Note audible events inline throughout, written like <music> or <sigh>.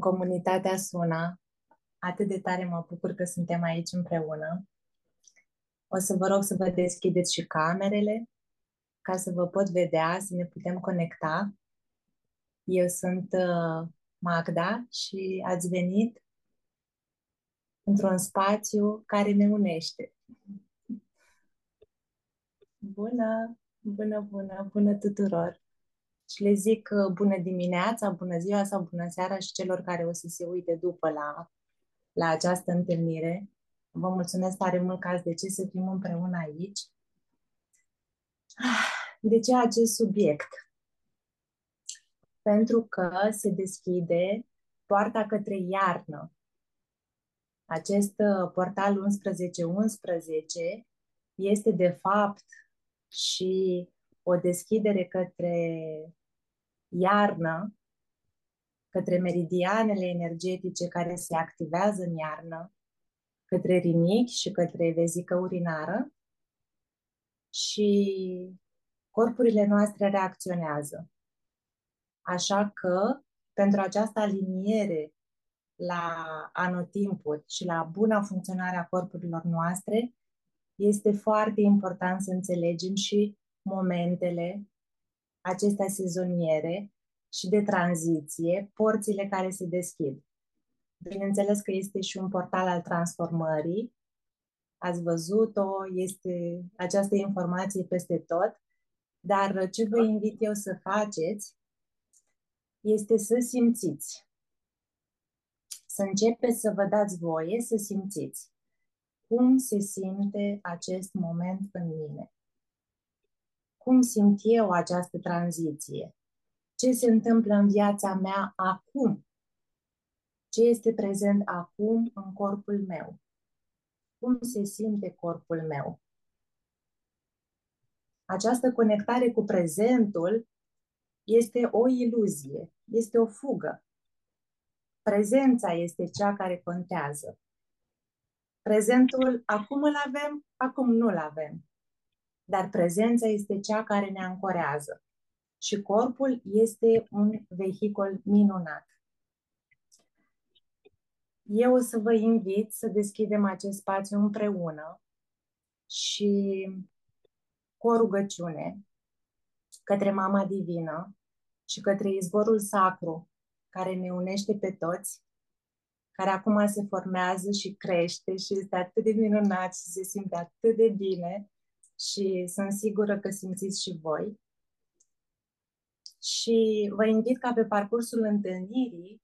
în comunitatea Suna. Atât de tare mă bucur că suntem aici împreună. O să vă rog să vă deschideți și camerele ca să vă pot vedea, să ne putem conecta. Eu sunt uh, Magda și ați venit într-un spațiu care ne unește. Bună, bună, bună, bună tuturor! Și le zic uh, bună dimineața, bună ziua sau bună seara și celor care o să se uite după la, la această întâlnire. Vă mulțumesc tare mult că ați decis să fim împreună aici. De ce acest subiect? Pentru că se deschide poarta către iarnă. Acest uh, portal 1111 este de fapt și o deschidere către iarnă, către meridianele energetice care se activează în iarnă, către rinichi și către vezică urinară și corpurile noastre reacționează. Așa că, pentru această aliniere la anotimpuri și la buna funcționare a corpurilor noastre, este foarte important să înțelegem și momentele acestea sezoniere și de tranziție, porțile care se deschid. Bineînțeles că este și un portal al transformării. Ați văzut-o, este această informație peste tot. Dar ce vă invit eu să faceți este să simțiți. Să începeți să vă dați voie să simțiți. Cum se simte acest moment în mine? Cum simt eu această tranziție? Ce se întâmplă în viața mea acum? Ce este prezent acum în corpul meu? Cum se simte corpul meu? Această conectare cu prezentul este o iluzie, este o fugă. Prezența este cea care contează. Prezentul acum îl avem, acum nu-l avem dar prezența este cea care ne ancorează. Și corpul este un vehicul minunat. Eu o să vă invit să deschidem acest spațiu împreună și cu o rugăciune către Mama Divină și către izvorul sacru care ne unește pe toți, care acum se formează și crește și este atât de minunat și se simte atât de bine și sunt sigură că simțiți și voi. Și vă invit ca pe parcursul întâlnirii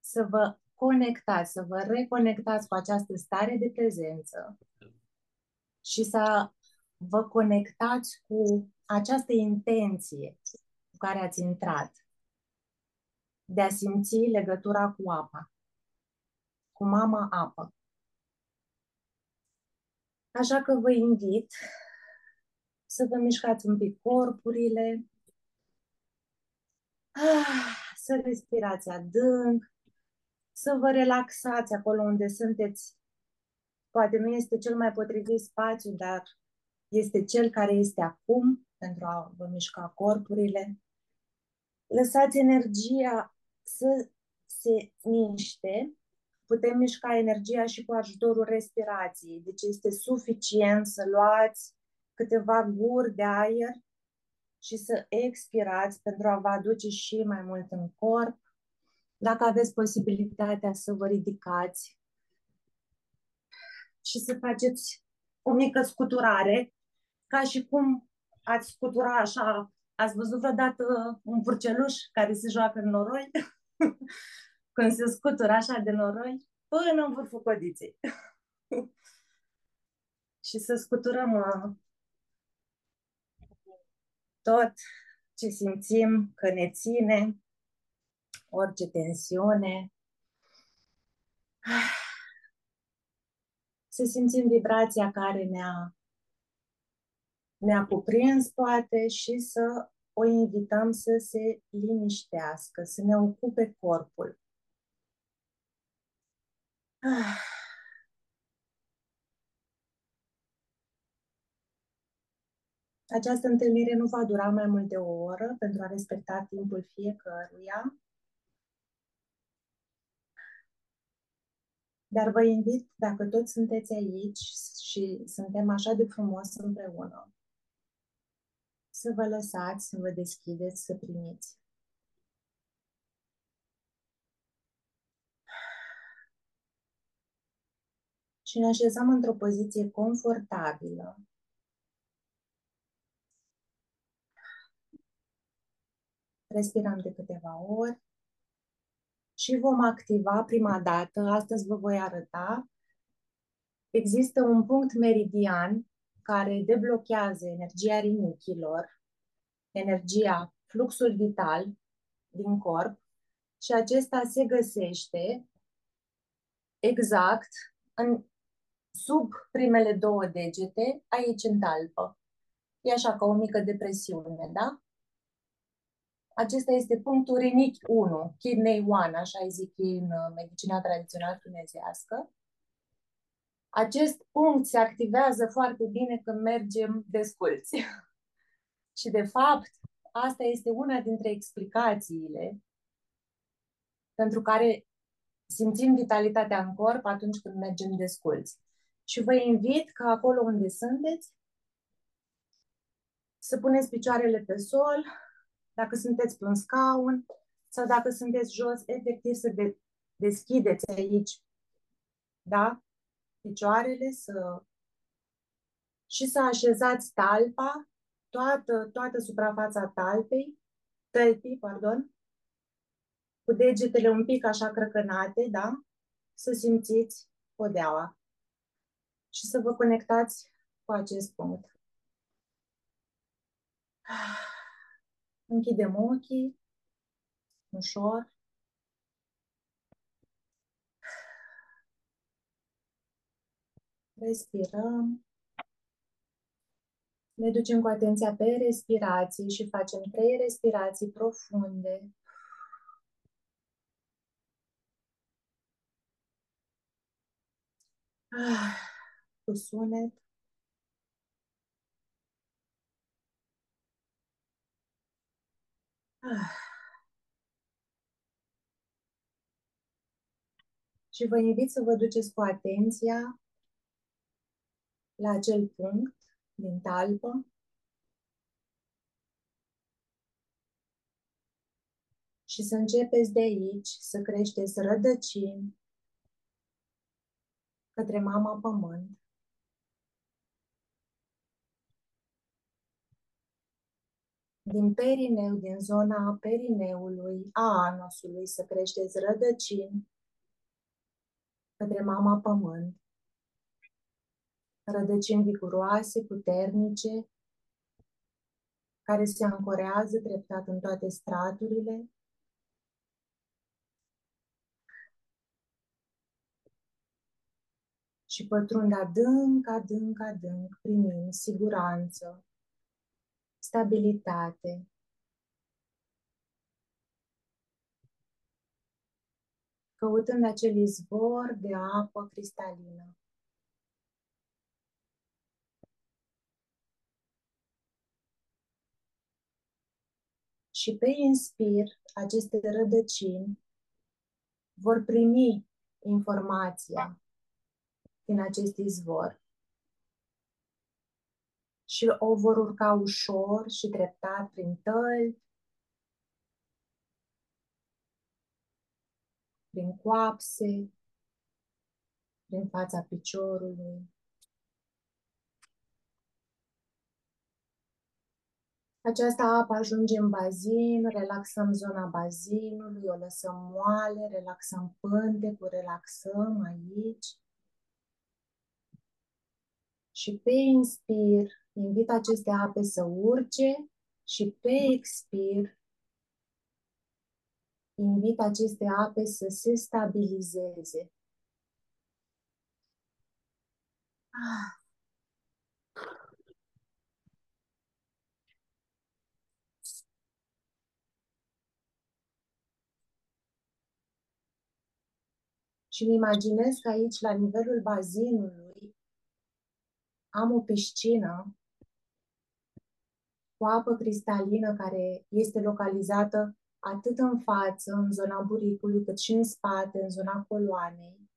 să vă conectați, să vă reconectați cu această stare de prezență și să vă conectați cu această intenție cu care ați intrat de a simți legătura cu apa, cu mama apă. Așa că vă invit să vă mișcați un pic corpurile, ah, să respirați adânc, să vă relaxați acolo unde sunteți. Poate nu este cel mai potrivit spațiu, dar este cel care este acum pentru a vă mișca corpurile. Lăsați energia să se miște putem mișca energia și cu ajutorul respirației. Deci este suficient să luați câteva guri de aer și să expirați pentru a vă aduce și mai mult în corp. Dacă aveți posibilitatea să vă ridicați și să faceți o mică scuturare, ca și cum ați scutura așa, ați văzut vreodată un purceluș care se joacă în noroi? <laughs> când se scutură așa de noroi până în vârful codiței. <laughs> și să scuturăm uh, tot ce simțim că ne ține, orice tensiune. <sighs> Să simțim vibrația care ne-a ne-a cuprins, poate, și să o invităm să se liniștească, să ne ocupe corpul. Ah. Această întâlnire nu va dura mai mult de o oră pentru a respecta timpul fiecăruia. Dar vă invit, dacă toți sunteți aici și suntem așa de frumos împreună, să vă lăsați, să vă deschideți, să primiți. Și ne așezăm într-o poziție confortabilă. Respirăm de câteva ori. Și vom activa prima dată, astăzi vă voi arăta, există un punct meridian care deblochează energia rinichilor, energia, fluxul vital din corp și acesta se găsește exact în, sub primele două degete, aici în talpă. E așa ca o mică depresiune, da? Acesta este punctul rinichi 1, kidney 1, așa îi zic în uh, medicina tradițională tunezească. Acest punct se activează foarte bine când mergem desculți. <laughs> și, de fapt, asta este una dintre explicațiile pentru care simțim vitalitatea în corp atunci când mergem desculți. Și vă invit ca acolo unde sunteți să puneți picioarele pe sol, dacă sunteți pe un scaun sau dacă sunteți jos, efectiv să de- deschideți aici, da? Picioarele să... și să așezați talpa, toată, toată suprafața talpei, tălpii, pardon, cu degetele un pic așa crăcănate, da? Să simțiți podeaua și să vă conectați cu acest punct. Închidem ochii, ușor. Respirăm. Ne ducem cu atenția pe respirații și facem trei respirații profunde. Ah, cu sunet. Ah. Și vă invit să vă duceți cu atenția la acel punct din talpă și să începeți de aici să creșteți rădăcini către Mama Pământ. Din perineu, din zona perineului, a anusului, să creșteți rădăcini către mama pământ. Rădăcini viguroase, puternice, care se ancorează treptat în toate straturile. Și pătrund adânc, adânc, adânc, primind siguranță, stabilitate. Căutând acel izvor de apă cristalină. Și pe inspir, aceste rădăcini vor primi informația din acest izvor și o vor urca ușor și treptat prin tălpi, prin coapse, prin fața piciorului. Această apă ajunge în bazin, relaxăm zona bazinului, o lăsăm moale, relaxăm pântecul, relaxăm aici. Și pe inspir invit aceste ape să urce și pe expir invit aceste ape să se stabilizeze. Ah. Și îmi imaginez că aici, la nivelul bazinului, am o piscină cu apă cristalină care este localizată atât în față, în zona buricului, cât și în spate, în zona coloanei.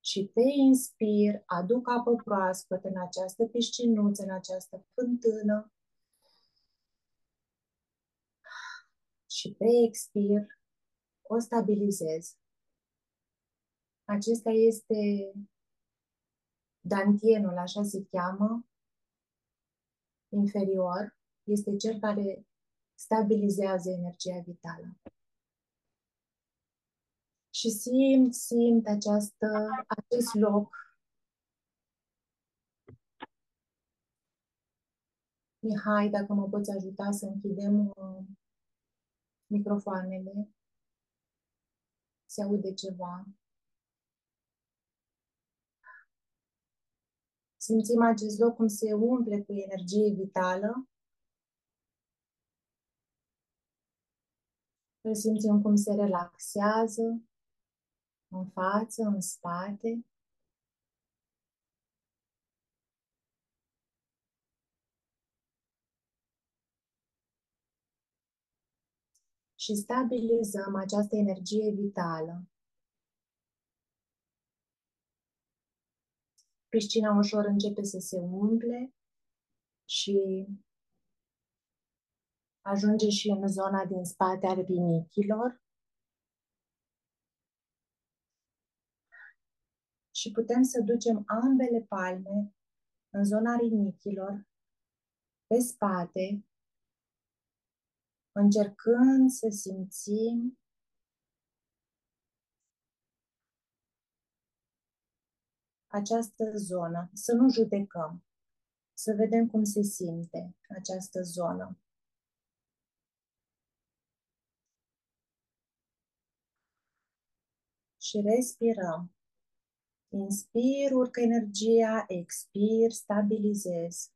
Și pe inspir, aduc apă proaspătă în această piscinuță, în această fântână. Și pe expir, o stabilizez. Acesta este dantienul, așa se cheamă, inferior. Este cel care stabilizează energia vitală. Și simt, simt această, acest loc. Mihai, dacă mă poți ajuta să închidem uh, microfoanele. Se aude ceva. Simțim acest loc cum se umple cu energie vitală. Îl simțim cum se relaxează în față, în spate. Și stabilizăm această energie vitală. Piscina ușor începe să se umple și ajunge și în zona din spate a rinichilor. Și putem să ducem ambele palme în zona rinichilor, pe spate, încercând să simțim această zonă, să nu judecăm, să vedem cum se simte această zonă. Și respirăm. Inspir, urcă energia, expir, stabilizez.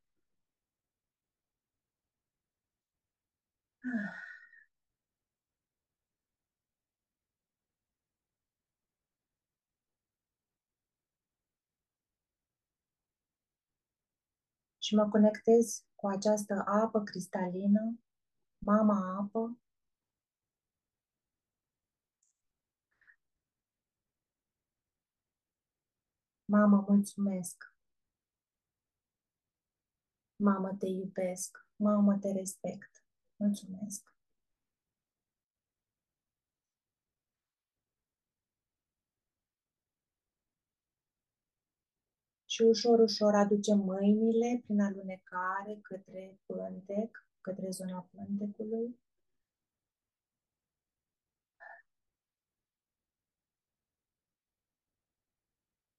Și mă conectez cu această apă cristalină, mama apă, Mamă, mulțumesc! Mamă, te iubesc! Mamă, te respect! Mulțumesc! Și ușor, ușor aducem mâinile prin alunecare către pântec, către zona pântecului.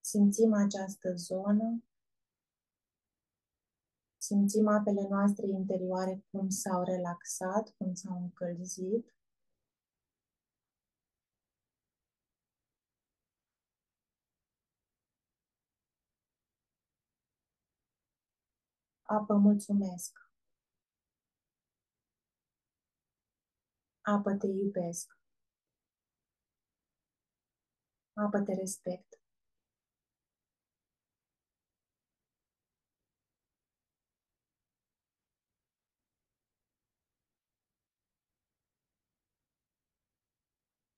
Simțim această zonă, simțim apele noastre interioare cum s-au relaxat, cum s-au încălzit. Apă, mulțumesc! Apă, te iubesc! Apă, te respect!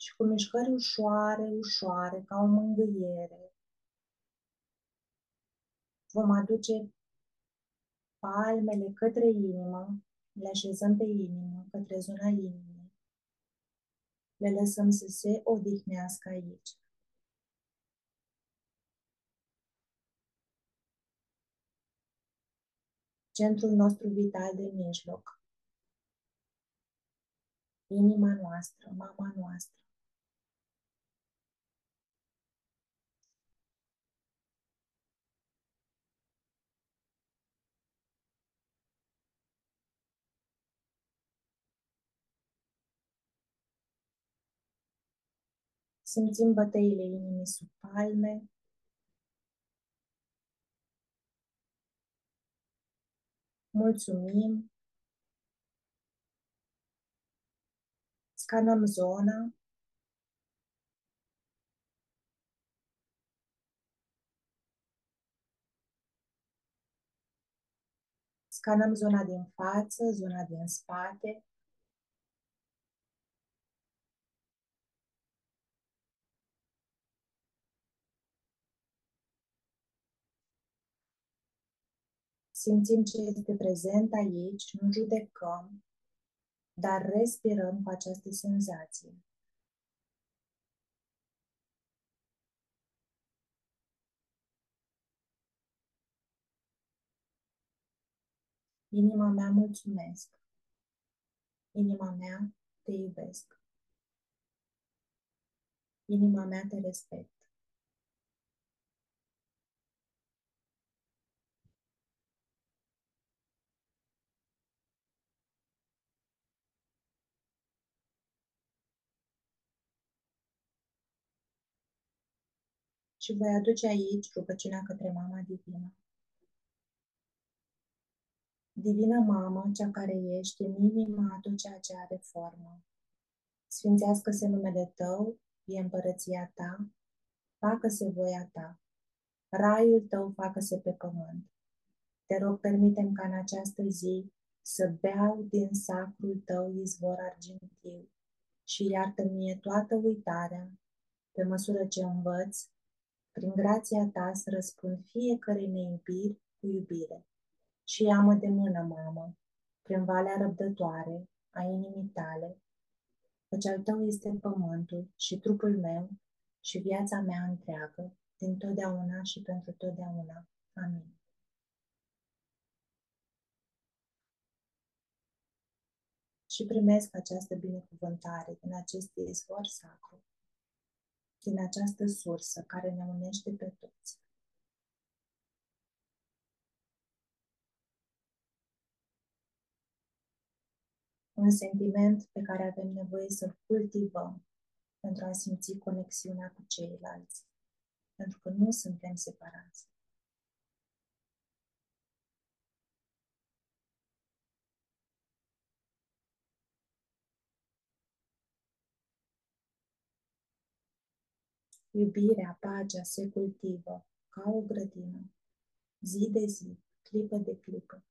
și cu mișcări ușoare, ușoare, ca o mângâiere, vom aduce palmele către inimă, le așezăm pe inimă, către zona inimii. Le lăsăm să se odihnească aici. Centrul nostru vital de mijloc. Inima noastră, mama noastră. Simțim bătăile inimii sub palme. Mulțumim. Scanăm zona. Scanăm zona din față, zona din spate. Simțim ce este prezent aici, nu judecăm, dar respirăm cu această senzație. Inima mea mulțumesc. Inima mea te iubesc. Inima mea te respect. Și voi aduce aici rugăciunea către Mama Divină. Divină Mamă, cea care ești în inima a tot ceea ce are formă. Sfințească-se numele Tău, e împărăția Ta, facă-se voia Ta. Raiul Tău facă-se pe pământ. Te rog, permitem ca în această zi să beau din sacrul Tău izvor argintiu și iartă mie toată uitarea, pe măsură ce învăț, prin grația Ta să răspund fiecare neiubiri cu iubire și ia-mă de mână, mamă, prin valea răbdătoare a inimii tale, căci al tău este pământul și trupul meu și viața mea întreagă, din totdeauna și pentru totdeauna. Amin. Și primesc această binecuvântare din acest izvor sacru, din această sursă care ne unește pe toți. un sentiment pe care avem nevoie să-l cultivăm pentru a simți conexiunea cu ceilalți, pentru că nu suntem separați. Iubirea, pacea se cultivă ca o grădină, zi de zi, clipă de clipă.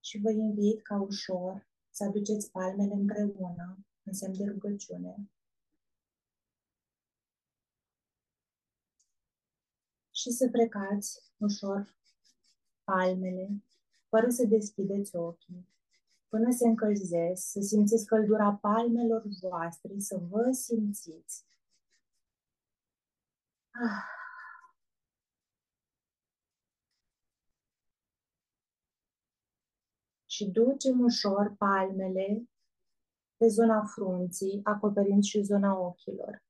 și vă invit ca ușor să aduceți palmele împreună în semn de rugăciune și să frecați ușor palmele fără să deschideți ochii până se încălzesc, să simțiți căldura palmelor voastre, să vă simțiți. Ah. și ducem ușor palmele pe zona frunții, acoperind și zona ochilor.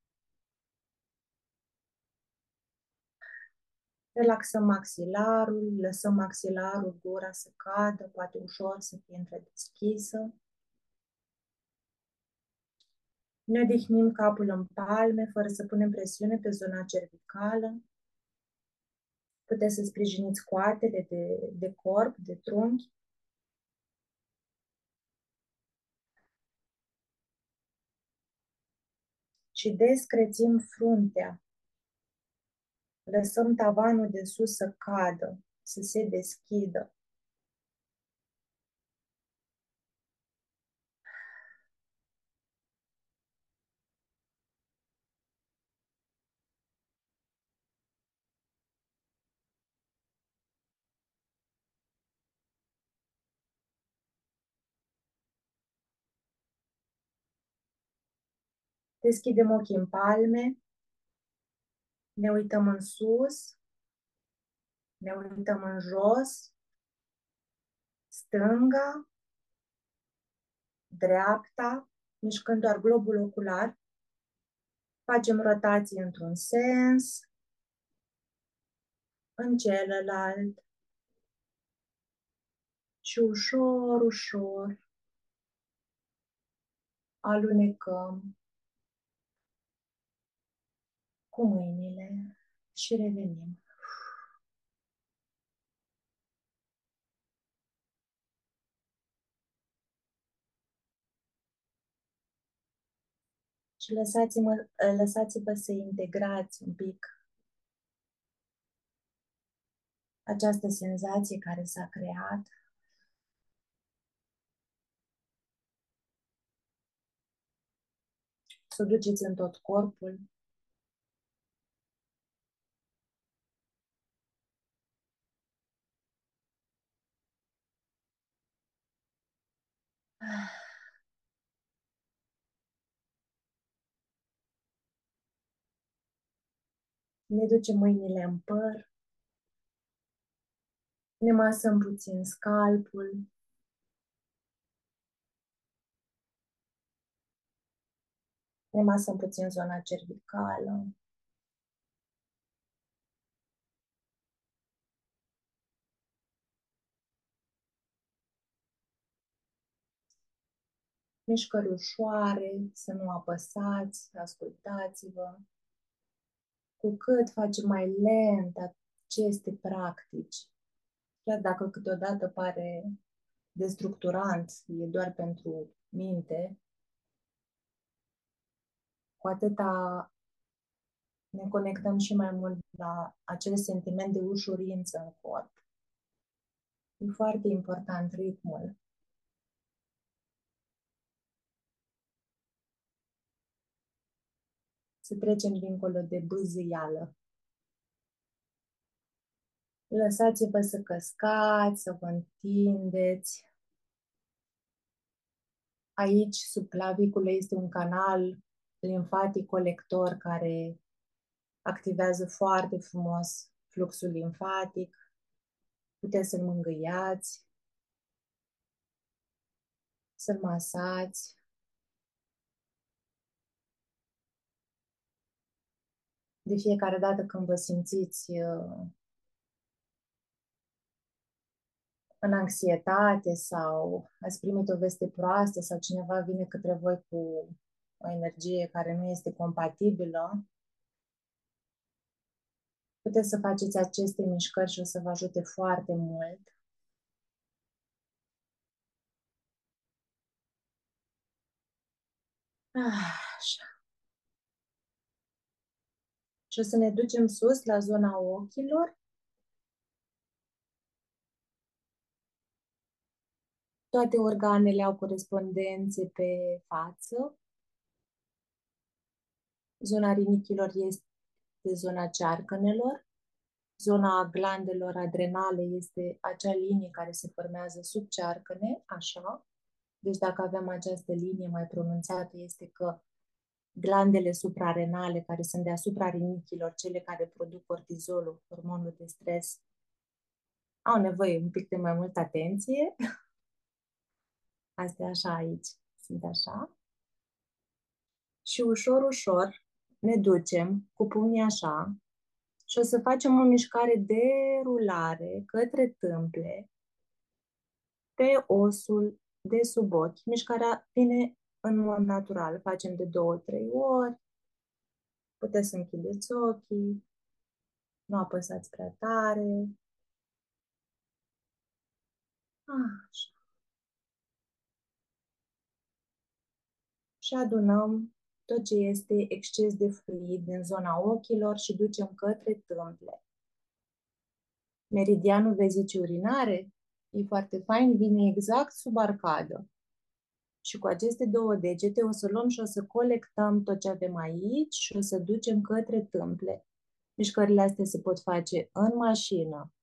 Relaxăm maxilarul, lăsăm maxilarul, gura să cadă, poate ușor să fie întredeschisă. Ne odihnim capul în palme, fără să punem presiune pe zona cervicală. Puteți să sprijiniți coatele de, de corp, de trunchi. și descrețim fruntea. Lăsăm tavanul de sus să cadă, să se deschidă. Deschidem ochii în palme, ne uităm în sus, ne uităm în jos, stânga, dreapta, mișcând doar globul ocular. Facem rotații într-un sens, în celălalt și ușor, ușor alunecăm cu mâinile și revenim. Și lăsați-mă, lăsați-vă să integrați un pic această senzație care s-a creat să o duceți în tot corpul. <sighs> Ne ducem mâinile în păr. Ne masăm puțin scalpul. Ne masăm puțin zona cervicală. Mișcări ușoare, să nu apăsați, ascultați-vă. Cu cât facem mai lent aceste practici, chiar dacă câteodată pare destructurant, e doar pentru minte, cu atâta ne conectăm și mai mult la acel sentiment de ușurință în corp. E foarte important ritmul. Să trecem dincolo de bâzâială. Lăsați-vă să căscați, să vă întindeți. Aici, sub claviculă, este un canal limfatic colector care activează foarte frumos fluxul limfatic. Puteți să-l mângâiați, să-l masați. De fiecare dată când vă simțiți uh, în anxietate sau ați primit o veste proastă sau cineva vine către voi cu o energie care nu este compatibilă, puteți să faceți aceste mișcări și o să vă ajute foarte mult. Așa. Și o să ne ducem sus la zona ochilor. Toate organele au corespondențe pe față. Zona rinichilor este zona cearcănelor. Zona glandelor adrenale este acea linie care se formează sub cearcăne, așa. Deci dacă avem această linie mai pronunțată, este că glandele suprarenale, care sunt deasupra rinichilor, cele care produc cortizolul, hormonul de stres, au nevoie un pic de mai multă atenție. Asta e așa aici. Sunt așa. Și ușor, ușor, ne ducem cu pumnii așa și o să facem o mișcare de rulare către tâmple pe osul de sub ochi. Mișcarea vine în mod natural. Facem de două, trei ori. Puteți să închideți ochii. Nu apăsați prea tare. Așa. Și adunăm tot ce este exces de fluid din zona ochilor și ducem către tâmple. Meridianul vezicii urinare e foarte fain, vine exact sub arcadă. Și cu aceste două degete o să luăm și o să colectăm tot ce avem aici și o să ducem către tâmple. Mișcările astea se pot face în mașină,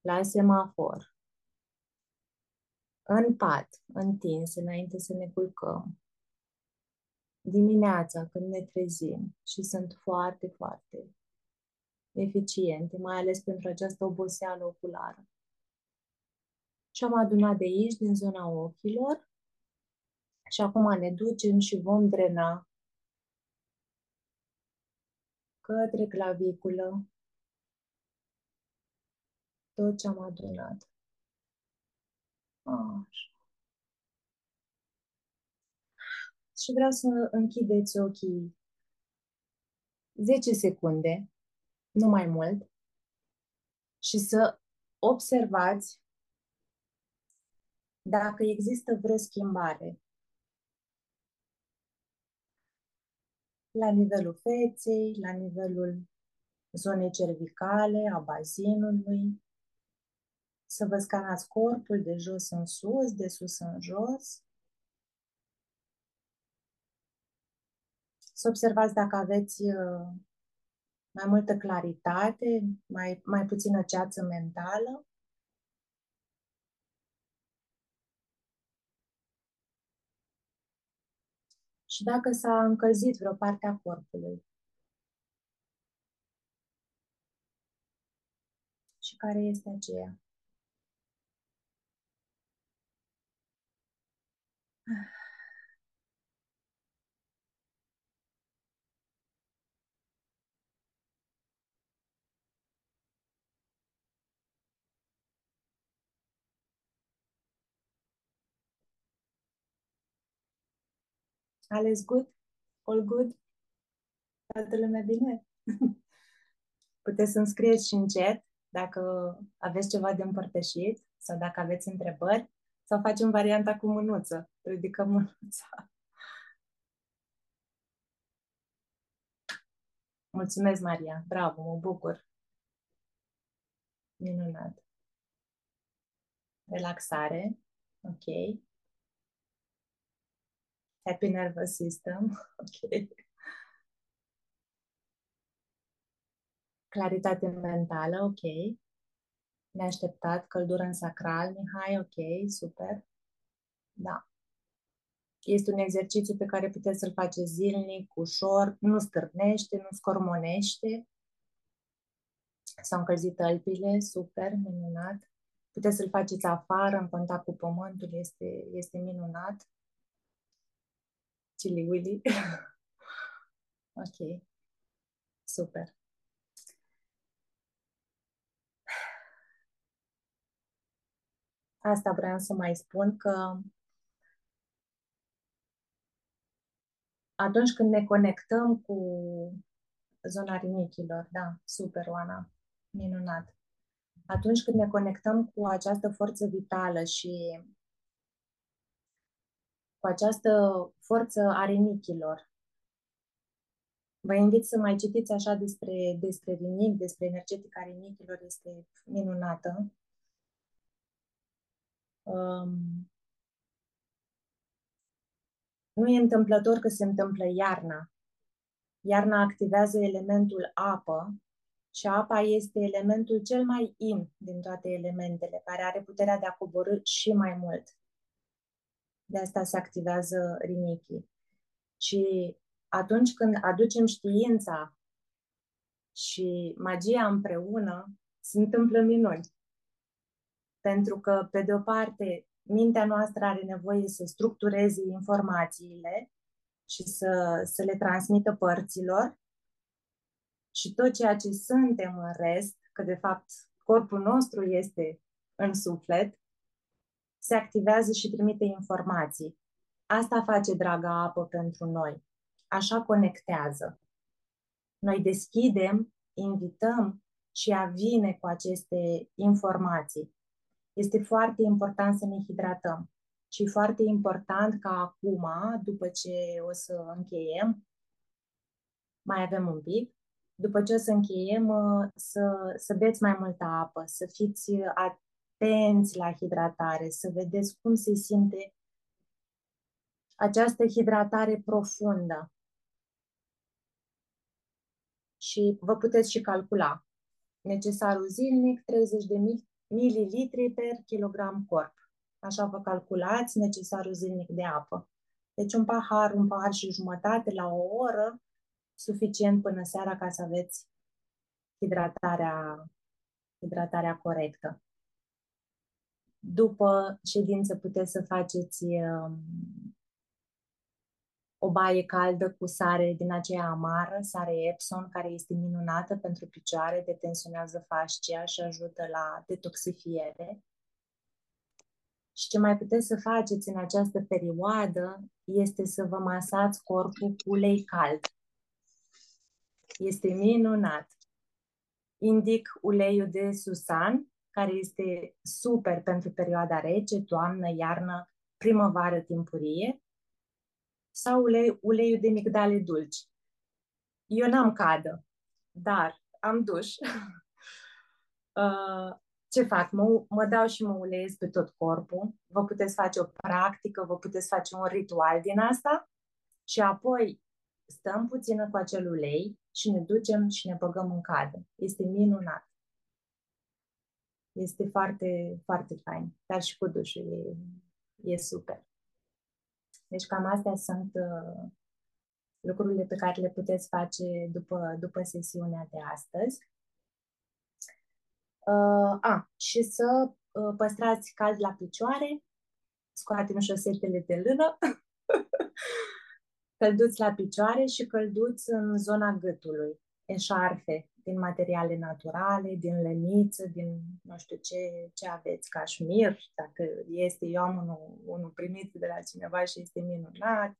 la semafor, în pat, întins, înainte să ne culcăm, dimineața când ne trezim și sunt foarte, foarte eficiente, mai ales pentru această oboseală oculară. Și am adunat de aici, din zona ochilor, și acum ne ducem și vom drena către claviculă tot ce am adunat. Așa. și vreau să închideți ochii 10 secunde, nu mai mult, și să observați dacă există vreo schimbare la nivelul feței, la nivelul zonei cervicale, a bazinului, să vă scanați corpul de jos în sus, de sus în jos, să observați dacă aveți uh, mai multă claritate, mai, mai puțină ceață mentală. Și dacă s-a încălzit vreo parte a corpului. Și care este aceea? Alles good? All good? Toată lumea bine? <laughs> Puteți să-mi scrieți și în chat dacă aveți ceva de împărtășit sau dacă aveți întrebări sau facem varianta cu mânuță. Ridicăm mânuța. <laughs> Mulțumesc, Maria. Bravo, mă bucur. Minunat. Relaxare. Ok. Happy nervous system. <laughs> Ok. Claritate mentală. Ok. Neașteptat. Căldură în sacral. Mihai. Ok. Super. Da. Este un exercițiu pe care puteți să-l faceți zilnic, ușor, nu stârnește, nu scormonește. S-au încălzit tălpile, super, minunat. Puteți să-l faceți afară, în contact cu pământul, este, este minunat. Chili Willy. <laughs> ok, super. Asta vreau să mai spun că atunci când ne conectăm cu zona rinichilor, da, super, Oana, minunat. Atunci când ne conectăm cu această forță vitală și cu această forță a rinichilor, vă invit să mai citiți așa despre, despre rinic, despre energetica rinichilor, este minunată. Um, nu e întâmplător că se întâmplă iarna. Iarna activează elementul apă și apa este elementul cel mai in din toate elementele, care are puterea de a coborâ și mai mult. De asta se activează rinichii. Și atunci când aducem știința și magia împreună, se întâmplă minuni. Pentru că, pe de o parte, mintea noastră are nevoie să structureze informațiile și să, să le transmită părților și tot ceea ce suntem în rest, că de fapt corpul nostru este în suflet, se activează și trimite informații. Asta face draga apă pentru noi. Așa conectează. Noi deschidem, invităm și ea vine cu aceste informații. Este foarte important să ne hidratăm. Și foarte important ca acum, după ce o să încheiem, mai avem un pic, după ce o să încheiem, uh, să, să beți mai multă apă, să fiți atenți la hidratare, să vedeți cum se simte această hidratare profundă. Și vă puteți și calcula. Necesarul zilnic 30 de mililitri per kilogram corp. Așa vă calculați necesarul zilnic de apă. Deci un pahar, un pahar și jumătate la o oră, suficient până seara ca să aveți hidratarea, hidratarea corectă. După ședință puteți să faceți um, o baie caldă cu sare din aceea amară, sare Epson, care este minunată pentru picioare, detensionează fascia și ajută la detoxifiere. Și ce mai puteți să faceți în această perioadă este să vă masați corpul cu ulei cald. Este minunat. Indic uleiul de susan, care este super pentru perioada rece, toamnă, iarnă, primăvară timpurie sau ulei, uleiul de migdale dulci. Eu n-am cadă, dar am duș. <laughs> uh, ce fac? Mă, mă dau și mă uleiez pe tot corpul. Vă puteți face o practică, vă puteți face un ritual din asta și apoi stăm puțină cu acel ulei și ne ducem și ne băgăm în cadă. Este minunat. Este foarte, foarte fain. Dar și cu dușul e, e super. Deci cam astea sunt uh, lucrurile pe care le puteți face după, după sesiunea de astăzi. Uh, a, și să uh, păstrați cald la picioare, scoatem șosetele de lână, <laughs> călduți la picioare și călduți în zona gâtului, eșarfe din materiale naturale, din lăniță, din nu știu ce, ce aveți, cașmir, dacă este, eu am unul, unul primit de la cineva și este minunat,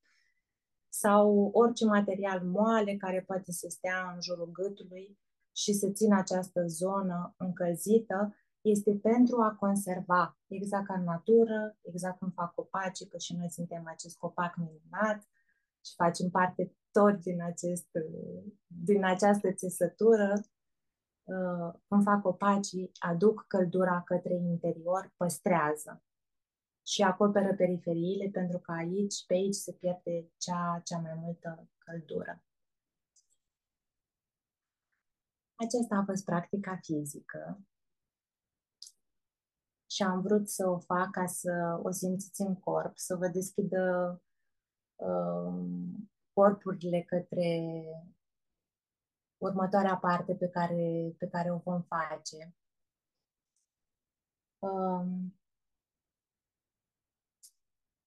sau orice material moale care poate să stea în jurul gâtului și să țină această zonă încălzită, este pentru a conserva, exact ca în natură, exact cum fac copacii, că și noi suntem acest copac minunat și facem parte tot din, acest, din această țesătură, uh, când fac copacii, aduc căldura către interior, păstrează și acoperă periferiile pentru că aici, pe aici se pierde cea, cea mai multă căldură. Aceasta a fost practica fizică și am vrut să o fac ca să o simțiți în corp, să vă deschidă um, corpurile către următoarea parte pe care, pe care o vom face. Um,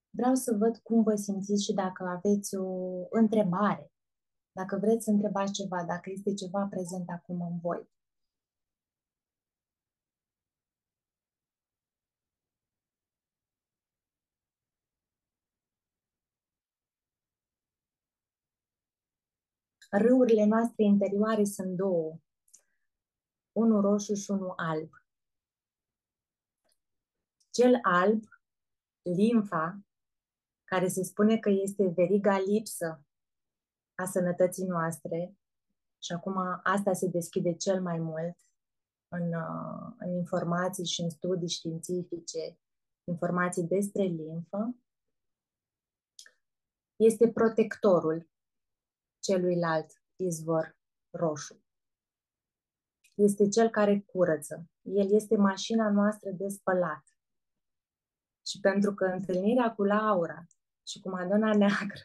vreau să văd cum vă simțiți și dacă aveți o întrebare, dacă vreți să întrebați ceva, dacă este ceva prezent acum în voi. Râurile noastre interioare sunt două. Unul roșu și unul alb. Cel alb, limfa, care se spune că este veriga lipsă a sănătății noastre, și acum asta se deschide cel mai mult în, uh, în informații și în studii științifice, informații despre limfă, este protectorul celuilalt izvor roșu. Este cel care curăță. El este mașina noastră de spălat. Și pentru că întâlnirea cu Laura și cu Madonna Neagră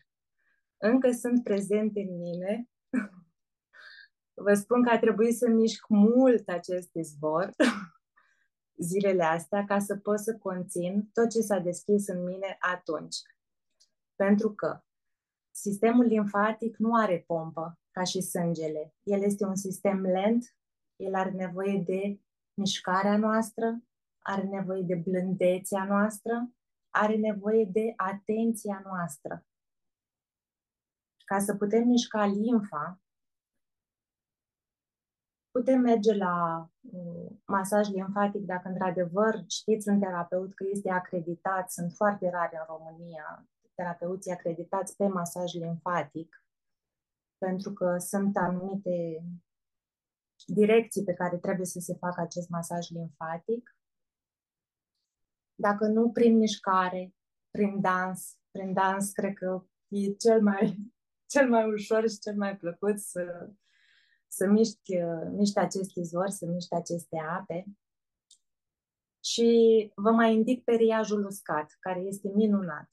încă sunt prezente în mine, <laughs> vă spun că a trebuit să mișc mult acest izvor <laughs> zilele astea ca să pot să conțin tot ce s-a deschis în mine atunci. Pentru că Sistemul limfatic nu are pompă, ca și sângele. El este un sistem lent, el are nevoie de mișcarea noastră, are nevoie de blândețea noastră, are nevoie de atenția noastră. Ca să putem mișca limfa, putem merge la mm, masaj limfatic dacă într-adevăr știți un terapeut că este acreditat, sunt foarte rare în România terapeuții acreditați pe masaj limfatic, pentru că sunt anumite direcții pe care trebuie să se facă acest masaj limfatic. Dacă nu prin mișcare, prin dans, prin dans cred că e cel mai, <laughs> cel mai ușor și cel mai plăcut să, să miști, miști acest izvor, să miști aceste ape. Și vă mai indic periajul uscat, care este minunat.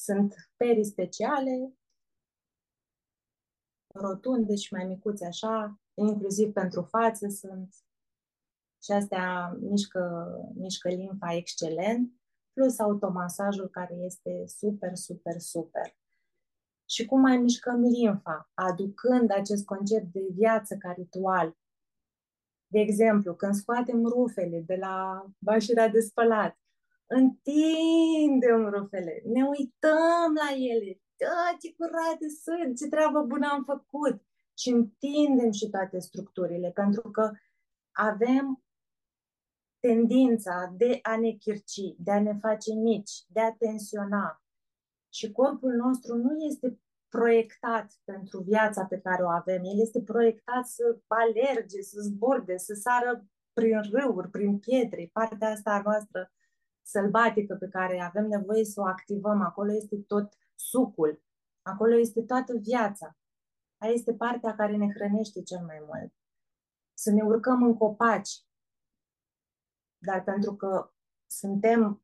Sunt perii speciale, rotunde și mai micuțe așa, inclusiv pentru față sunt. Și astea mișcă, mișcă limfa excelent, plus automasajul care este super, super, super. Și cum mai mișcăm limfa, aducând acest concept de viață ca ritual. De exemplu, când scoatem rufele de la bașirea de spălat, întindem rufele, ne uităm la ele, da, ce curate sunt, ce treabă bună am făcut și întindem și toate structurile, pentru că avem tendința de a ne chirci, de a ne face mici, de a tensiona. Și corpul nostru nu este proiectat pentru viața pe care o avem. El este proiectat să alerge, să zburde, să sară prin râuri, prin pietre. Partea asta a noastră sălbatică pe care avem nevoie să o activăm. Acolo este tot sucul Acolo este toată viața. Aia este partea care ne hrănește cel mai mult. Să ne urcăm în copaci. Dar pentru că suntem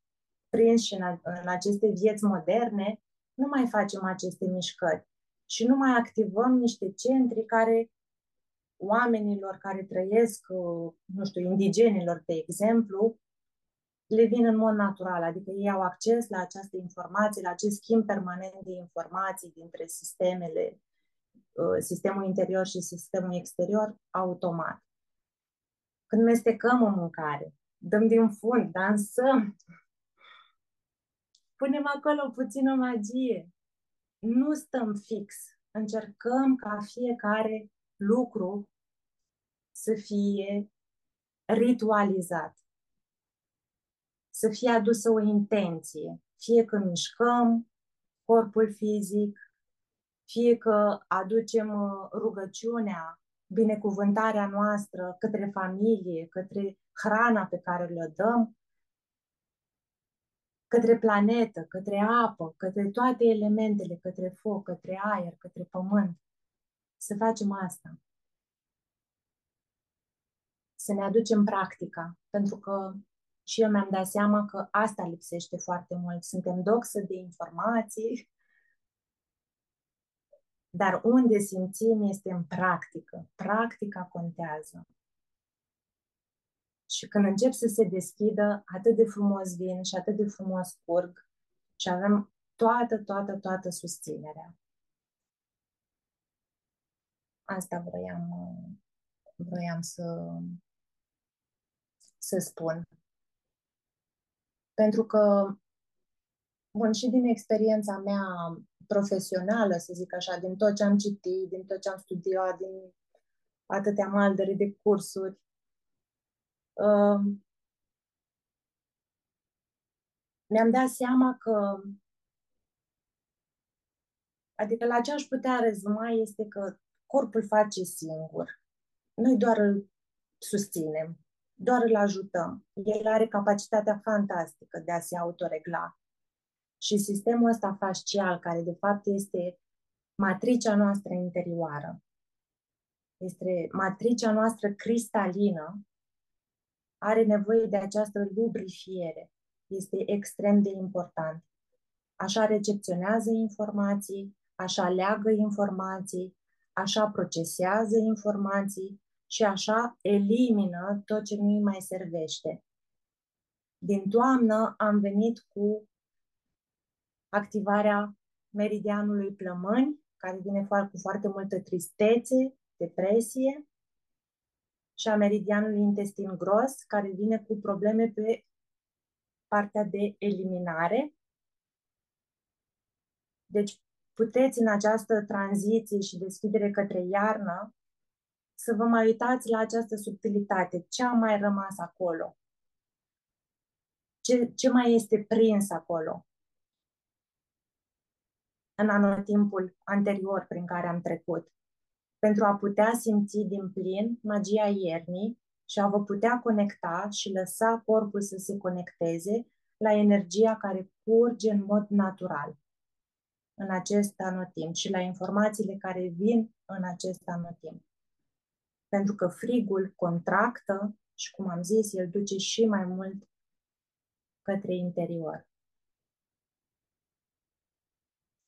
prinși în, în aceste vieți moderne, nu mai facem aceste mișcări și nu mai activăm niște centri care oamenilor care trăiesc, uh, nu știu, indigenilor, de exemplu, le vin în mod natural, adică ei au acces la această informație, la acest schimb permanent de informații dintre sistemele, uh, sistemul interior și sistemul exterior, automat. Când mestecăm o mâncare, dăm din fund, dansăm, <laughs> punem acolo puțină magie, nu stăm fix, încercăm ca fiecare lucru să fie ritualizat, să fie adusă o intenție, fie că mișcăm corpul fizic, fie că aducem uh, rugăciunea, binecuvântarea noastră către familie, către hrana pe care le dăm, către planetă, către apă, către toate elementele, către foc, către aer, către pământ. Să facem asta. Să ne aducem practica, pentru că și eu mi-am dat seama că asta lipsește foarte mult. Suntem doxă de informații, dar unde simțim este în practică. Practica contează. Și când încep să se deschidă, atât de frumos vin și atât de frumos curg și avem toată, toată, toată susținerea. Asta vroiam, vroiam să, să spun. Pentru că, bun, și din experiența mea profesională, să zic așa, din tot ce am citit, din tot ce am studiat, din atâtea maldere de cursuri, mi-am dat seama că adică la ce aș putea rezuma este că corpul face singur. Noi doar îl susținem, doar îl ajutăm. El are capacitatea fantastică de a se autoregla. Și sistemul ăsta fascial, care de fapt este matricea noastră interioară, este matricea noastră cristalină, are nevoie de această lubrifiere. Este extrem de important. Așa recepționează informații, așa leagă informații, așa procesează informații și așa elimină tot ce nu-i mai servește. Din toamnă am venit cu activarea meridianului plămâni, care vine cu foarte multă tristețe, depresie, și a meridianului intestin gros, care vine cu probleme pe partea de eliminare. Deci puteți în această tranziție și deschidere către iarnă să vă mai uitați la această subtilitate. Ce a mai rămas acolo? Ce, ce mai este prins acolo? În anotimpul anterior prin care am trecut pentru a putea simți din plin magia iernii și a vă putea conecta și lăsa corpul să se conecteze la energia care curge în mod natural în acest anotimp și la informațiile care vin în acest anotimp. Pentru că frigul contractă și, cum am zis, el duce și mai mult către interior.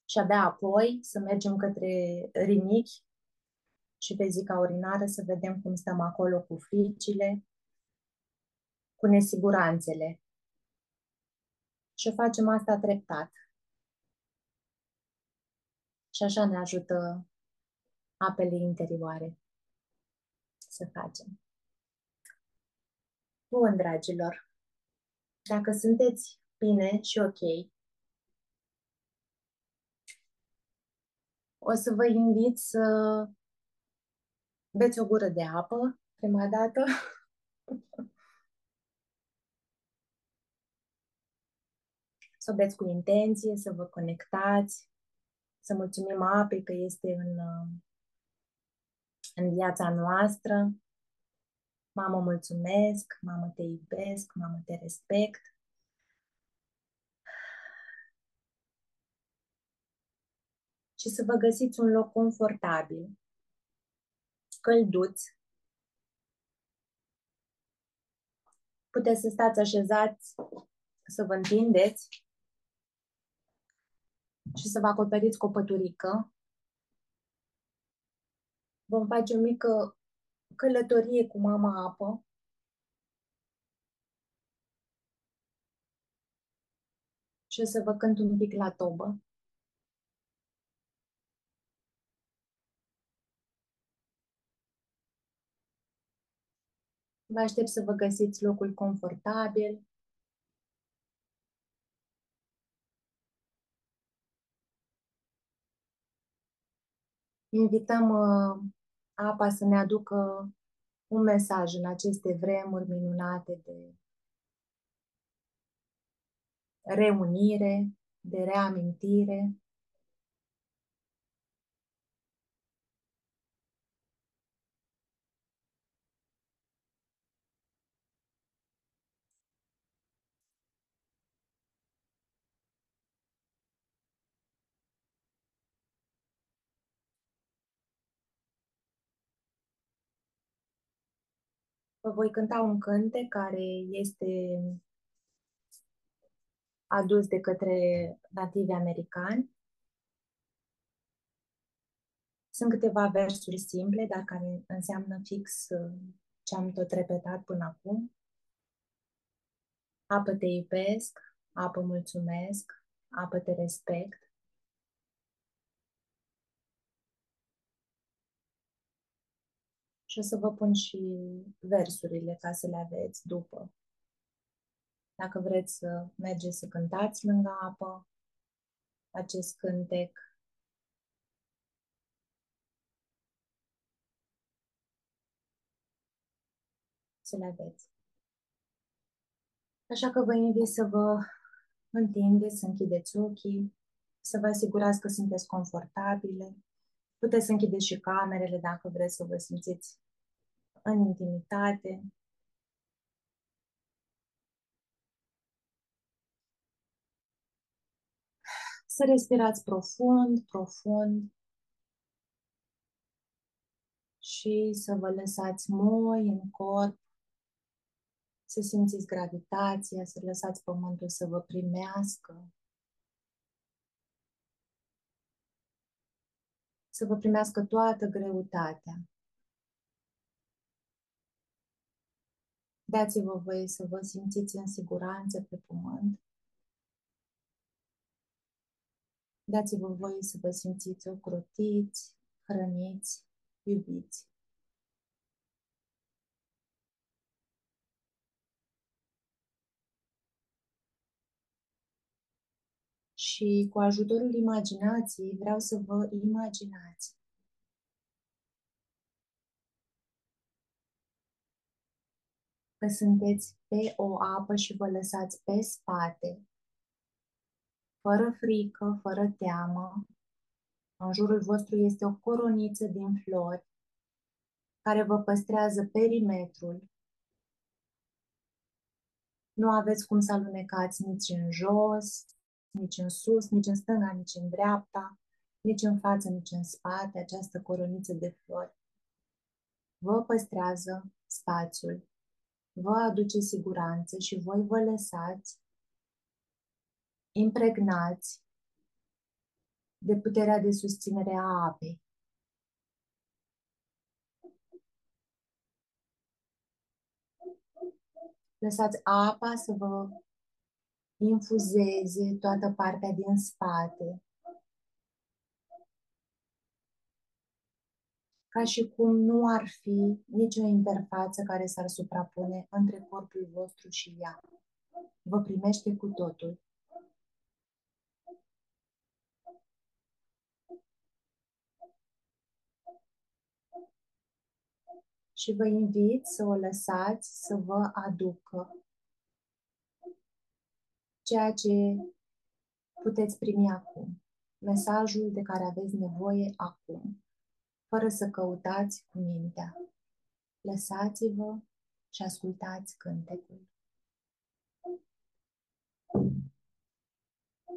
Și abia apoi să mergem către rinichi, și vezica urinară să vedem cum stăm acolo cu fricile, cu nesiguranțele. Și facem asta treptat. Și așa ne ajută apele interioare să facem. Bun, dragilor, dacă sunteți bine și ok, o să vă invit să beți o gură de apă prima dată. <laughs> să o beți cu intenție, să vă conectați, să mulțumim apei că este în, în viața noastră. Mamă, mulțumesc, mamă, te iubesc, mamă, te respect. și să vă găsiți un loc confortabil, călduț. Puteți să stați așezați, să vă întindeți și să vă acoperiți cu o păturică. Vom face o mică călătorie cu mama apă. Și o să vă cânt un pic la tobă. Vă aștept să vă găsiți locul confortabil. Invităm uh, apa să ne aducă un mesaj în aceste vremuri minunate de reunire, de reamintire. Vă voi cânta un cânte care este adus de către nativi americani. Sunt câteva versuri simple, dar care înseamnă fix uh, ce am tot repetat până acum. Apă te iubesc, apă mulțumesc, apă te respect, Și o să vă pun și versurile ca să le aveți după. Dacă vreți să mergeți să cântați lângă apă, acest cântec, să le aveți. Așa că vă invit să vă întindeți, să închideți ochii, să vă asigurați că sunteți confortabile. Puteți să închideți și camerele dacă vreți să vă simțiți în intimitate. Să respirați profund, profund și să vă lăsați moi în corp, să simțiți gravitația, să lăsați pământul să vă primească. Să vă primească toată greutatea. Dați-vă voie să vă simțiți în siguranță pe pământ. Dați-vă voie să vă simțiți ocrotiți, hrăniți, iubiți. Și cu ajutorul imaginației vreau să vă imaginați că sunteți pe o apă și vă lăsați pe spate, fără frică, fără teamă. În jurul vostru este o coroniță din flori care vă păstrează perimetrul. Nu aveți cum să alunecați nici în jos, nici în sus, nici în stânga, nici în dreapta, nici în față, nici în spate, această coroniță de flori. Vă păstrează spațiul vă aduce siguranță și voi vă lăsați impregnați de puterea de susținere a apei. Lăsați apa să vă infuzeze toată partea din spate, ca și cum nu ar fi nicio interfață care s-ar suprapune între corpul vostru și ea. Vă primește cu totul. Și vă invit să o lăsați să vă aducă ceea ce puteți primi acum. Mesajul de care aveți nevoie acum fără să căutați cu mintea. Lăsați-vă și ascultați cântecul.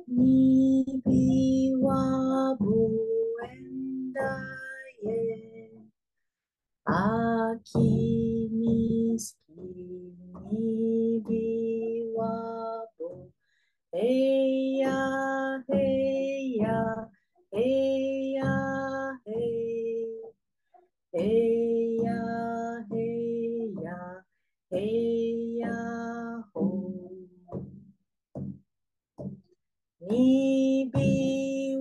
Ni biwa buenda ye Aki miski ni biwa bu Heia, heia, heia Hey ya, hey ya, hey ya ho. Nibi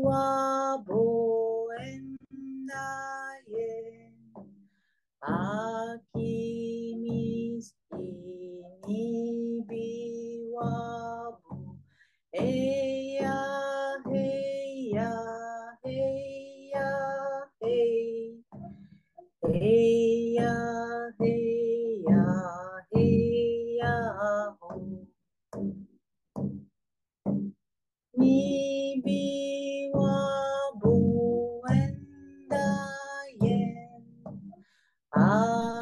wa boenda. Ah. 啊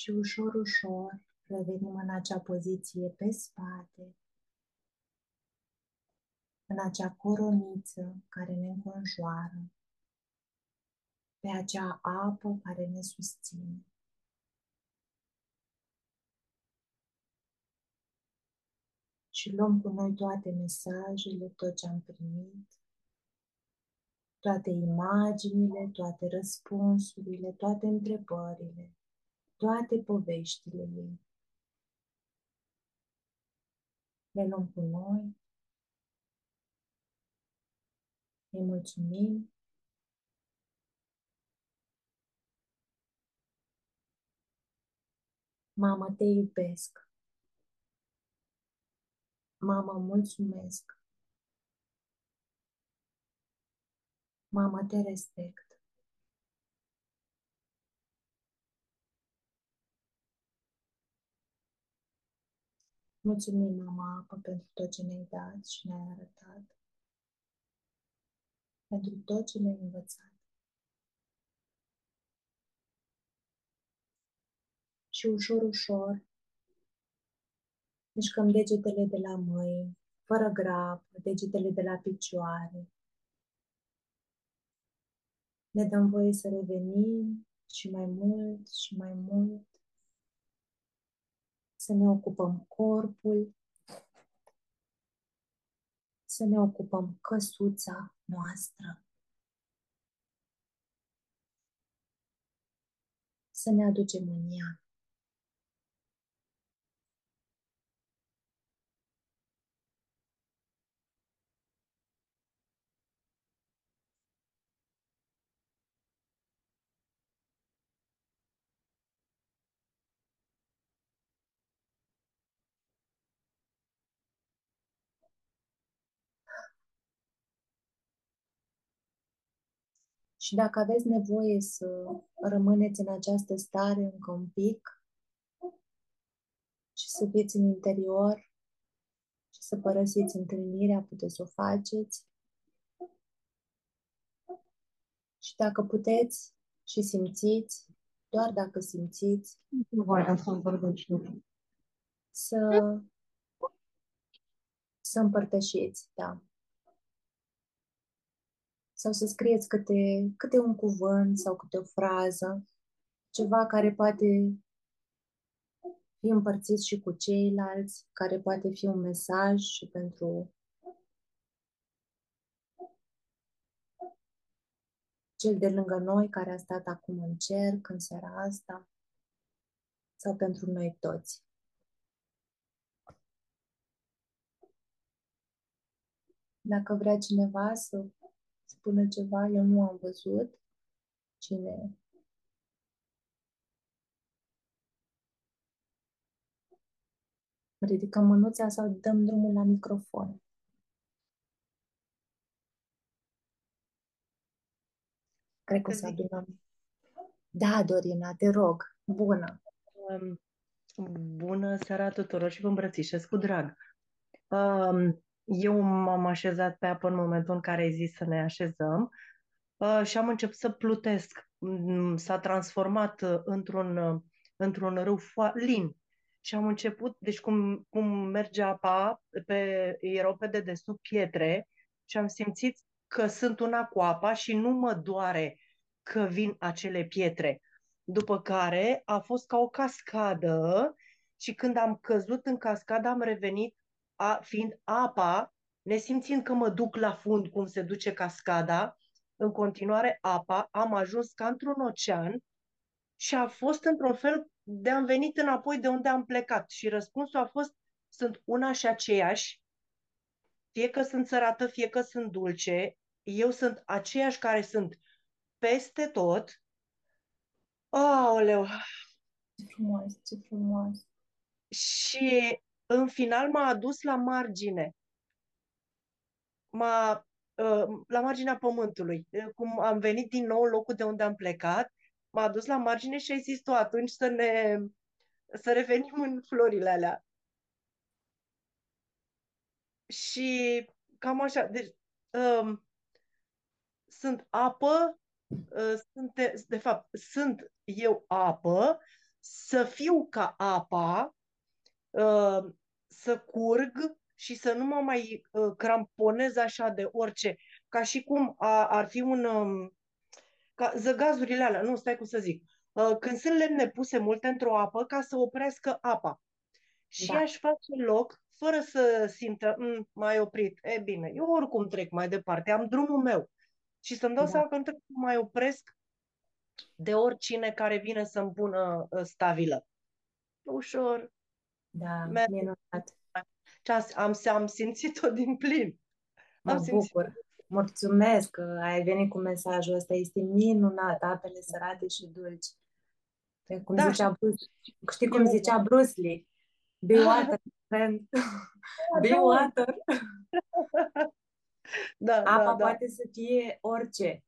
Și ușor, ușor revenim în acea poziție pe spate, în acea coroniță care ne înconjoară, pe acea apă care ne susține. Și luăm cu noi toate mesajele, tot ce am primit, toate imaginile, toate răspunsurile, toate întrebările, toate poveștile ei. Le luăm cu noi, îi mulțumim Mamă, te iubesc. Mamă, mulțumesc. Mamă, te respect. Mulțumim, mama apă, pentru tot ce ne-ai dat și ne-ai arătat. Pentru tot ce ne-ai învățat. Și ușor, ușor, mișcăm degetele de la mâini, fără grab, degetele de la picioare. Ne dăm voie să revenim și mai mult și mai mult să ne ocupăm corpul, să ne ocupăm căsuța noastră, să ne aducem în ea. Și dacă aveți nevoie să rămâneți în această stare încă un pic și să fiți în interior și să părăsiți întâlnirea, puteți să o faceți. Și dacă puteți și simțiți, doar dacă simțiți, să, să împărtășiți, da sau să scrieți câte, câte un cuvânt sau câte o frază, ceva care poate fi împărțit și cu ceilalți, care poate fi un mesaj și pentru cel de lângă noi care a stat acum în cer în seara asta sau pentru noi toți. Dacă vrea cineva să spune ceva, eu nu am văzut cine ridicăm mânuța sau dăm drumul la microfon. Cred că o să adunăm. Da, Dorina, te rog. Bună. Um, bună seara tuturor și vă îmbrățișez cu drag. Um, eu m-am așezat pe apă în momentul în care ai zis să ne așezăm uh, și am început să plutesc. Mm, s-a transformat uh, într-un, uh, într-un râu lin. Și am început, deci cum, cum merge apa, pe, erau pe dedesubt pietre și am simțit că sunt una cu apa și nu mă doare că vin acele pietre. După care a fost ca o cascadă și când am căzut în cascadă am revenit a, fiind apa, nesimțind că mă duc la fund cum se duce cascada, în continuare apa, am ajuns ca într-un ocean și a fost într-un fel de am venit înapoi de unde am plecat. Și răspunsul a fost, sunt una și aceeași, fie că sunt sărată, fie că sunt dulce, eu sunt aceeași care sunt peste tot. Aoleu! Ce frumos, ce frumos! Și în final m-a adus la margine. M-a, uh, la marginea pământului. Uh, cum am venit din nou în locul de unde am plecat, m-a adus la margine și ai zis tu atunci să ne să revenim în florile alea. Și cam așa, deci um, sunt apă, uh, sunt, de fapt, sunt eu apă, să fiu ca apa, uh, să curg și să nu mă mai uh, cramponez așa de orice, ca și cum a, ar fi un... Um, ca zăgazurile alea, nu, stai cum să zic. Uh, când sunt lemne puse multe într-o apă, ca să oprească apa. Și da. aș face loc, fără să simtă, mm, mai oprit, e bine, eu oricum trec mai departe, am drumul meu. Și să-mi dau da. seama că nu trebuie să mai opresc de oricine care vine să-mi pună uh, stabilă. Ușor, da, Merg. minunat. Am, am simțit-o din plin. Mă am bucur. Simțit. Mulțumesc că ai venit cu mesajul ăsta. Este minunat, apele sărate și dulci. Cum Da, zicea Bruce, știi cum Eu- zicea Bruce Lee? Be Ah. <laughs> water, friend. Be da. water. <laughs> Da, Apa da, da. poate să fie orice.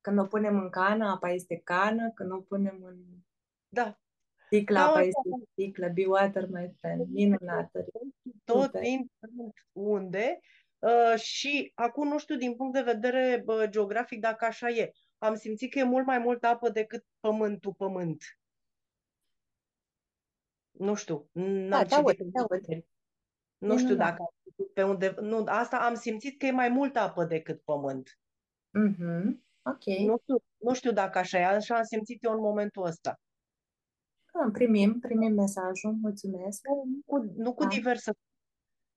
Când o punem în cană, apa este cană. Când o punem în Da. Sticlă, Da, apa mă, este sticlă. Be water, my friend. Minunată. tot Super. indiferent unde. Uh, și acum nu știu din punct de vedere bă, geografic dacă așa e. Am simțit că e mult mai mult apă decât pământul pământ. Nu știu, n-am Da, te citit aud, în te aud. nicăieri. Nu știu Minunat. dacă am citit pe unde. Nu, asta am simțit că e mai multă apă decât pământ. Mhm. Ok. Nu știu, nu știu dacă așa e, așa am simțit eu în momentul ăsta. Ah, primim, primim mesajul. Mulțumesc. Nu, nu cu, nu cu Da. diversă.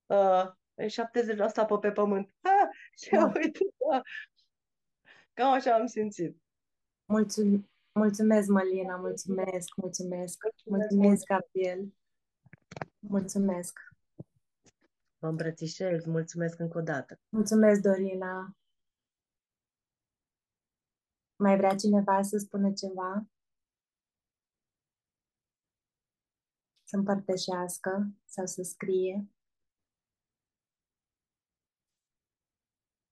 Uh, e 70% apă pe pământ. <laughs> Ha, și Da. uite, da. Cam așa am simțit. Mulțum- mulțumesc, Mălina. Mulțumesc, mulțumesc. Mulțumesc Mulțumesc, Gabriel. Mulțumesc. Vă îmbrățișez, mulțumesc încă o dată. Mulțumesc, Dorina. Mai vrea cineva să spună ceva? Să împărtășească sau să scrie?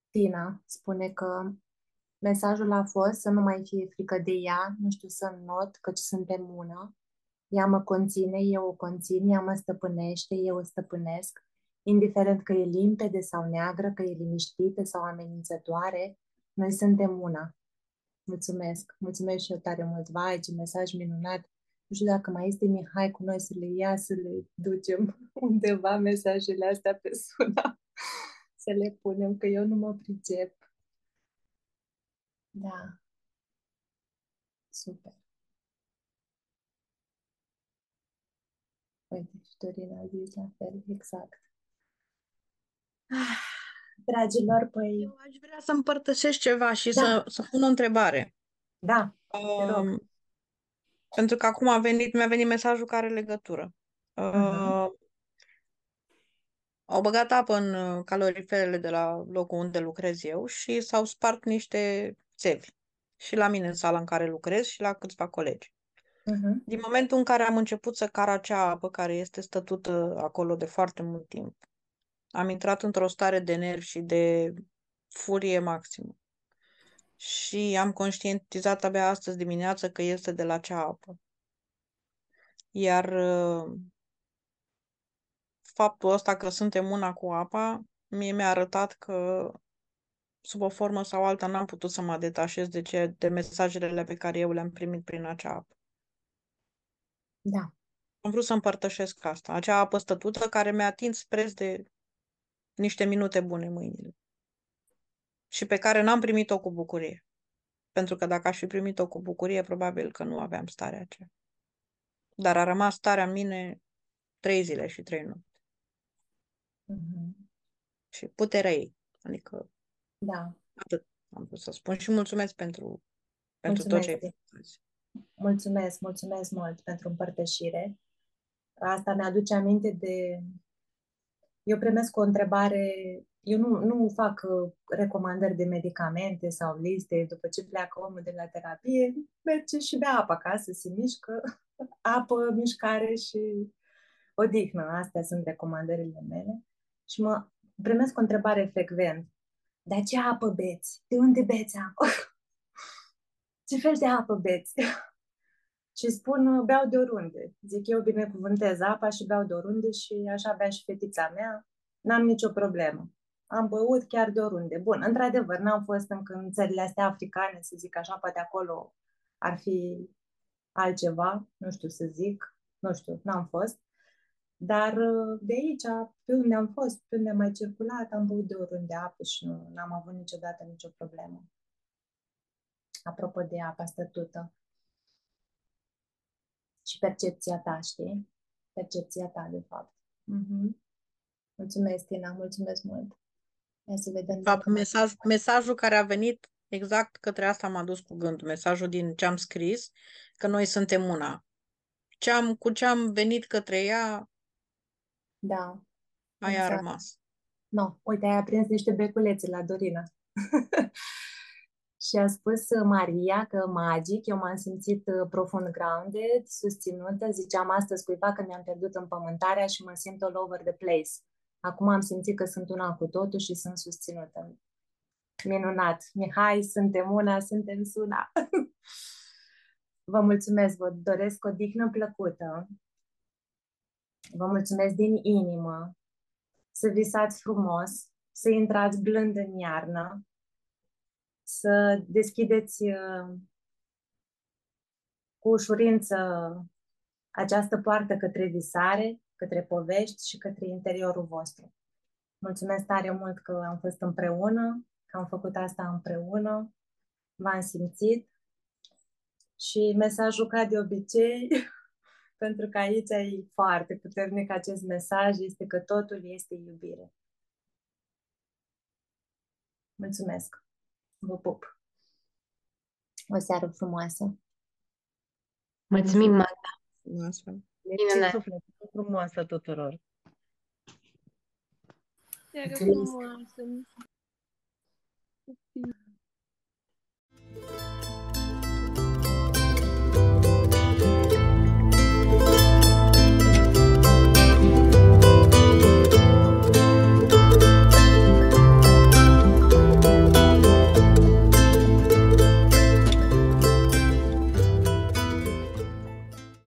Tina spune că mesajul a fost să nu mai fie frică de ea, nu știu să not, căci suntem una. Ea mă conține, eu o conțin, ea mă stăpânește, eu o stăpânesc. Indiferent că e limpede sau neagră, că e liniștită sau amenințătoare, noi suntem una. Mulțumesc, mulțumesc și eu tare mult. Vai, ce mesaj minunat! Nu știu dacă mai este Mihai cu noi să le ia, să le ducem <laughs> undeva mesajele astea pe suna, <laughs> să le punem, că eu nu mă pricep. Da. Super. Uite, și Dorina a zis la fel, exact. Ah, Dragilor, păi, Eu aș vrea să împărtășesc ceva și Da. să, să pun o întrebare. da, te rog. Um, pentru că acum a venit, mi-a venit mesajul care are legătură. Mhm. Uh, au băgat apă în uh, caloriferele de la locul unde lucrez eu și s-au spart niște țevi. Și la mine în sala în care lucrez și la câțiva colegi. Mhm. Din momentul în care am început să car acea apă care este stătută acolo de foarte mult timp, am intrat într-o stare de nervi și de furie maximă. Și am conștientizat abia astăzi dimineață că este de la acea apă. Iar uh, faptul ăsta că suntem una cu apa, mie mi-a arătat că sub o formă sau alta n-am putut să mă detașez de, ce, de mesajele pe care eu le-am primit prin acea apă. Da. Am vrut să împărtășesc asta, acea apă stătută care mi-a atins preț de niște minute bune mâinile și pe care n-am primit-o cu bucurie. Pentru că dacă aș fi primit-o cu bucurie, probabil că nu aveam starea aceea. Dar a rămas starea în mine trei zile și trei nopți. Mhm. Și puterea ei. Adică Da. atât am vrut să spun și mulțumesc pentru, pentru tot ce ai Mulțumesc. făcut azi. Mulțumesc, mulțumesc mult pentru împărtășire. Asta mi-aduce aminte de... Eu primesc o întrebare, eu nu, nu fac uh, recomandări de medicamente sau liste, după ce pleacă omul de la terapie, merge și bea apă acasă, se mișcă, <laughs> apă, mișcare și odihnă. Astea sunt recomandările mele. Și mă primesc o întrebare frecvent. Dar ce apă beți? De unde beți apă? <laughs> ce fel de apă beți? <laughs> și spun, beau de oriunde. Zic, eu binecuvântez apa și beau de oriunde și așa bea și fetița mea. N-am nicio problemă. Am băut chiar de oriunde. Bun, într-adevăr, n-am fost încă în țările astea africane, să zic așa, poate acolo ar fi altceva, nu știu să zic, nu știu, n-am fost. Dar uh, de aici, pe unde am fost, pe unde am mai circulat, am băut de oriunde apă și nu am avut niciodată nicio problemă. Apropo de apa stătută. Și percepția ta, știi? Percepția ta, de fapt. Mhm. Mulțumesc, Tina, mulțumesc mult. Ia să vedem De fapt, dacă mai... mesaj, mesajul care a venit exact către asta m-a dus cu gândul. Mesajul din ce am scris, că noi suntem una. Ce am, cu ce am venit către ea, Da, aia a exact. rămas. No, uite, ai aprins niște beculețe la Dorina. <laughs> Și a spus uh, Maria că magic, eu m-am simțit uh, profund grounded, susținută. Ziceam astăzi cuiva că mi-am pierdut împământarea și mă simt all over the place. Acum am simțit că sunt una cu totul și sunt susținută. Minunat! Mihai, suntem una, suntem suna! <laughs> Vă mulțumesc, vă doresc o dihnă plăcută. Vă mulțumesc din inimă. Să visați frumos, să intrați blând în iarnă, să deschideți uh, cu ușurință această poartă către visare, către povești și către interiorul vostru. Mulțumesc tare mult că am fost împreună, că am făcut asta împreună, v-am simțit și mesajul ca de obicei, <laughs> pentru că aici e foarte puternic acest mesaj, este că totul este iubire. Mulțumesc! Vă pup! O seară frumoasă! Mulțumim, Magda! Frumoasă! Minunat. Suflet, frumoasă tuturor! Seară frumoasă! Thank you.